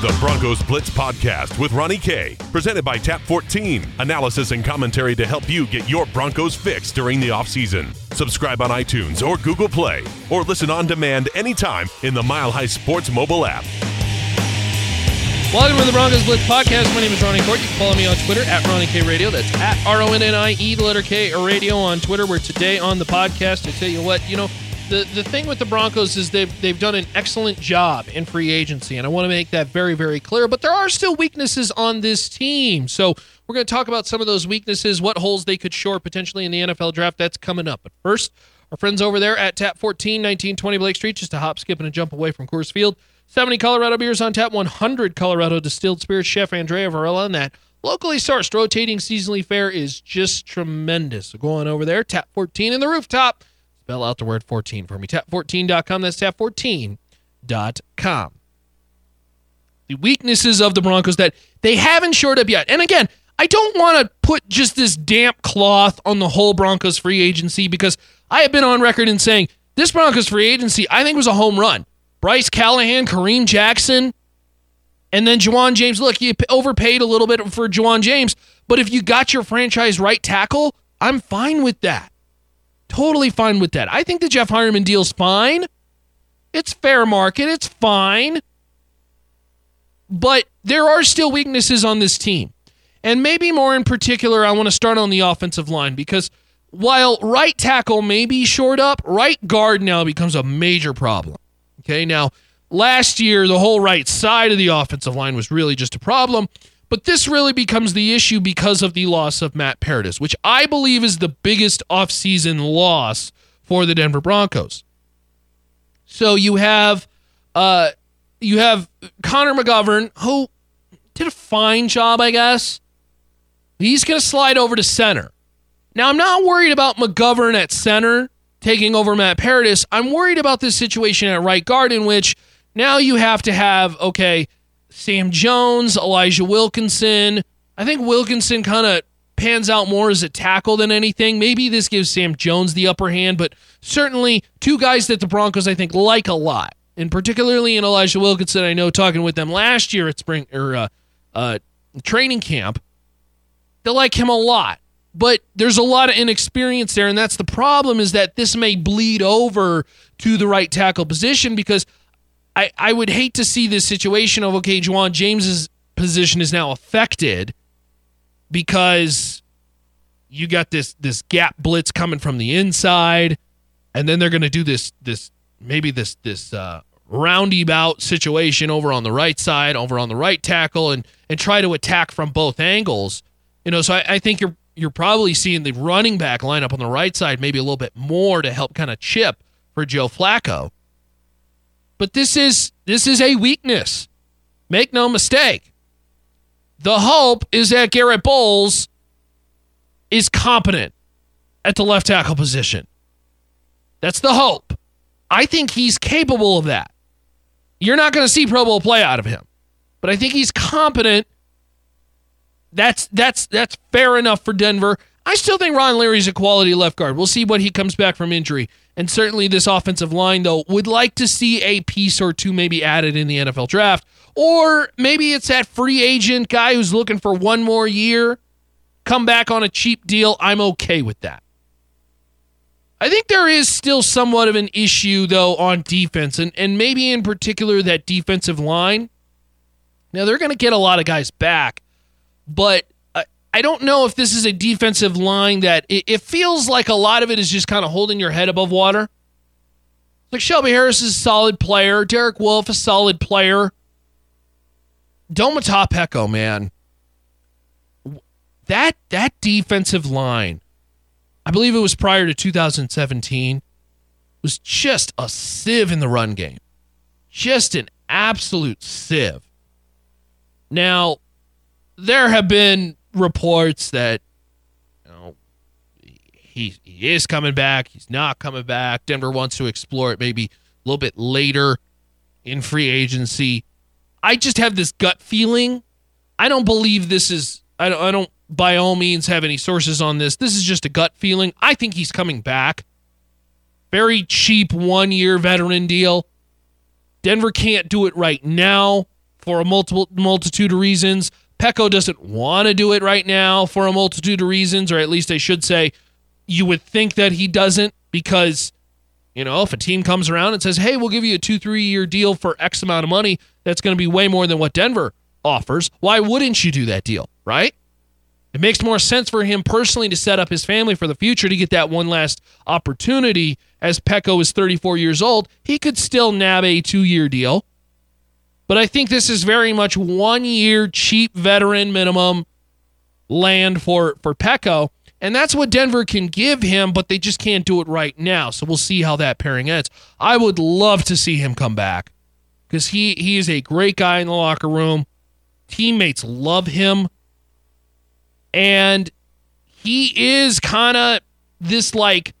The Broncos Blitz Podcast with Ronnie K. Presented by Tap 14. Analysis and commentary to help you get your Broncos fix during the offseason. Subscribe on iTunes or Google Play, or listen on demand anytime in the Mile High Sports mobile app. Welcome to the Broncos Blitz Podcast. My name is Ronnie Kourt. You can follow me on Twitter at Ronnie K Radio. That's at R O N N I E, the letter K, radio on Twitter. Where today on the podcast, I tell you what, you know, the, the thing with the Broncos is they've they've done an excellent job in free agency, and I want to make that very very clear. But there are still weaknesses on this team, so we're going to talk about some of those weaknesses, what holes they could shore potentially in the NFL draft. That's coming up. But first, our friends over there at Tap 14, 1920 Blake Street, just a hop, skip, and a jump away from Coors Field. 70 Colorado beers on tap, 100 Colorado distilled spirits. Chef Andrea Varela and that locally sourced rotating seasonally fare is just tremendous. So go on over there, Tap 14 in the rooftop Spell out the word 14 for me. Tap14.com. That's tap14.com. The weaknesses of the Broncos that they haven't shored up yet. And again, I don't want to put just this damp cloth on the whole Broncos free agency because I have been on record in saying this Broncos free agency, I think, was a home run. Bryce Callahan, Kareem Jackson, and then Ja'Wuan James. Look, you overpaid a little bit for Ja'Wuan James, but if you got your franchise right tackle, I'm fine with that. Totally fine with that. I think the Jeff Heuerman deal's fine. It's fair market. It's fine. But there are still weaknesses on this team. And maybe more in particular, I want to start on the offensive line because while right tackle may be short up, right guard now becomes a major problem. Okay, now last year, the whole right side of the offensive line was really just a problem. But this really becomes the issue because of the loss of Matt Paradis, which I believe is the biggest offseason loss for the Denver Broncos. So you have uh you have Connor McGovern, who did a fine job, I guess. He's gonna slide over to center. Now I'm not worried about McGovern at center taking over Matt Paradis. I'm worried about this situation at right guard in which now you have to have, okay, Sam Jones, Elijah Wilkinson. I think Wilkinson kind of pans out more as a tackle than anything. Maybe this gives Sam Jones the upper hand, but certainly two guys that the Broncos I think like a lot, and particularly in Elijah Wilkinson. I know talking with them last year at spring or uh, uh, training camp, they like him a lot. But there's a lot of inexperience there, and that's the problem. Is that this may bleed over to the right tackle position because I, I would hate to see this situation of okay, Ja'Wuan James's position is now affected because you got this this gap blitz coming from the inside, and then they're going to do this this maybe this this uh, roundabout situation over on the right side, over on the right tackle, and and try to attack from both angles. You know, so I, I think you're you're probably seeing the running back line up on the right side maybe a little bit more to help kind of chip for Joe Flacco. But this is this is a weakness. Make no mistake. The hope is that Garrett Bolles is competent at the left tackle position. That's the hope. I think he's capable of that. You're not going to see Pro Bowl play out of him, but I think he's competent. That's that's that's fair enough for Denver. I still think Ron Leary's a quality left guard. We'll see what he comes back from injury. And certainly this offensive line, though, would like to see a piece or two maybe added in the NFL draft. Or maybe it's that free agent guy who's looking for one more year, come back on a cheap deal. I'm okay with that. I think there is still somewhat of an issue, though, on defense, and, and maybe in particular that defensive line. Now, they're going to get a lot of guys back, but I don't know if this is a defensive line that it, it feels like a lot of it is just kind of holding your head above water. Like Shelby Harris is a solid player. Derek Wolfe, a solid player. Domata Peko, man. That that defensive line, I believe it was prior to 2017. was just a sieve in the run game. Just an absolute sieve. Now, there have been reports that you know he he is coming back, he's not coming back. Denver wants to explore it maybe a little bit later in free agency. I just have this gut feeling. I don't believe this is I don't I don't by all means have any sources on this. This is just a gut feeling. I think he's coming back. Very cheap one year veteran deal. Denver can't do it right now for a multiple multitude of reasons. Peko doesn't want to do it right now for a multitude of reasons, or at least I should say, you would think that he doesn't because, you know, if a team comes around and says, hey, we'll give you a two, three year deal for X amount of money, that's going to be way more than what Denver offers. Why wouldn't you do that deal, right? It makes more sense for him personally to set up his family for the future to get that one last opportunity. As Peko is 34 years old, he could still nab a two year deal but I think this is very much one year cheap veteran minimum land for for Peko. And that's what Denver can give him, but they just can't do it right now. So we'll see how that pairing ends. I would love to see him come back because he, he is a great guy in the locker room. Teammates love him. And he is kind of this like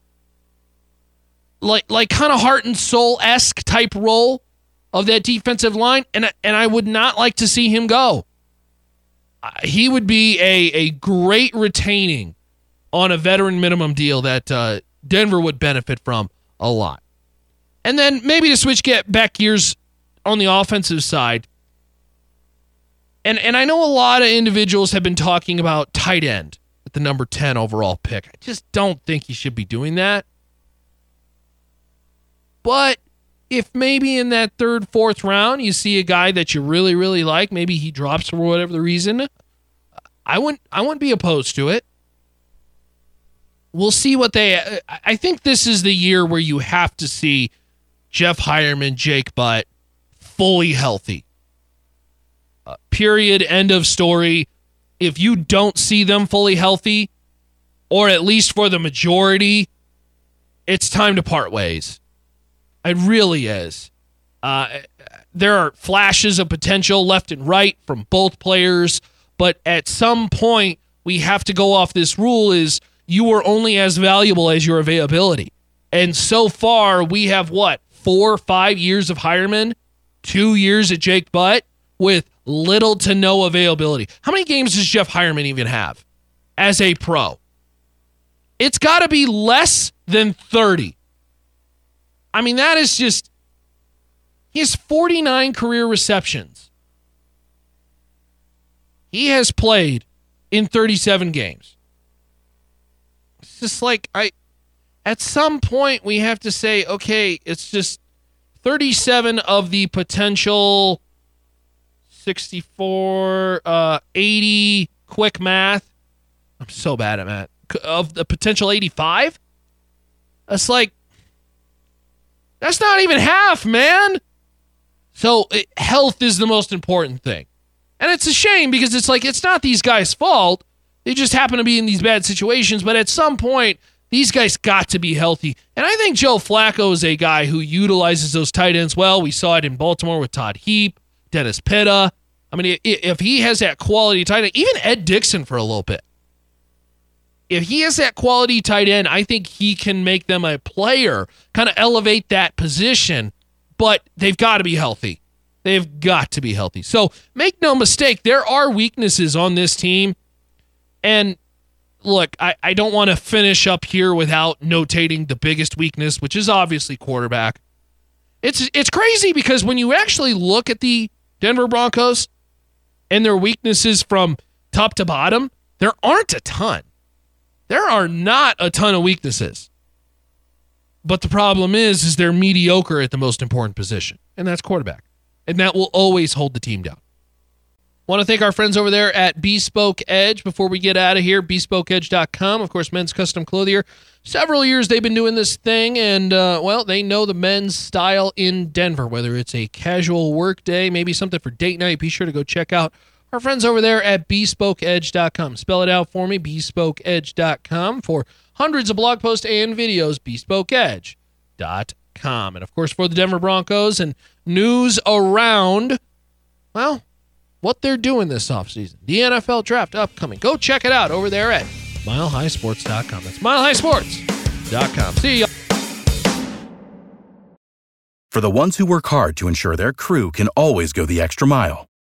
like like kind of heart and soul esque type role of that defensive line, and and I would not like to see him go. He would be a a great retaining on a veteran minimum deal that uh, Denver would benefit from a lot. And then maybe to switch get back gears on the offensive side. And and I know a lot of individuals have been talking about tight end at the number 10 overall pick. I just don't think he should be doing that. But if maybe in that third, fourth round you see a guy that you really, really like, maybe he drops for whatever the reason, I wouldn't I wouldn't be opposed to it. We'll see what they I think this is the year where you have to see Jeff Heuerman, Jake Butt fully healthy. Uh, period. End of story. If you don't see them fully healthy, or at least for the majority, it's time to part ways. It really is. Uh, there are flashes of potential left and right from both players, but at some point we have to go off this rule is you are only as valuable as your availability. And so far we have what, four, five years of Heuerman, two years at Jake Butt with little to no availability. How many games does Jeff Heuerman even have as a pro? It's got to be less than 30. I mean, that is just. He has 49 career receptions. He has played in 37 games. It's just like I at some point we have to say, okay, it's just 37 of the potential 64 uh 80 quick math. I'm so bad at math. Of the potential 85? It's like that's not even half, man. So it, health is the most important thing. And it's a shame because it's like it's not these guys' fault. They just happen to be in these bad situations, but at some point these guys got to be healthy. And I think Joe Flacco is a guy who utilizes those tight ends well. We saw it in Baltimore with Todd Heap, Dennis Pitta. I mean, if he has that quality tight end, even Ed Dickson for a little bit if he has that quality tight end, I think he can make them a player, kind of elevate that position, but they've got to be healthy. They've got to be healthy. So make no mistake, there are weaknesses on this team. And look, I, I don't want to finish up here without notating the biggest weakness, which is obviously quarterback. It's it's crazy because when you actually look at the Denver Broncos and their weaknesses from top to bottom, there aren't a ton. There are not a ton of weaknesses. But the problem is, is they're mediocre at the most important position, and that's quarterback. And that will always hold the team down. Want to thank our friends over there at Bespoke Edge. Before we get out of here, bespokeedge.com. Of course, men's custom clothier. Several years they've been doing this thing, and uh, well, they know the men's style in Denver. Whether it's a casual work day, maybe something for date night, be sure to go check out our friends over there at bespokeedge.com. Spell it out for me, bespokeedge.com for hundreds of blog posts and videos, bespokeedge.com. And of course, for the Denver Broncos and news around, well, what they're doing this offseason. The NFL draft upcoming. Go check it out over there at milehighsports.com. That's milehighsports.com. See ya. For the ones who work hard to ensure their crew can always go the extra mile,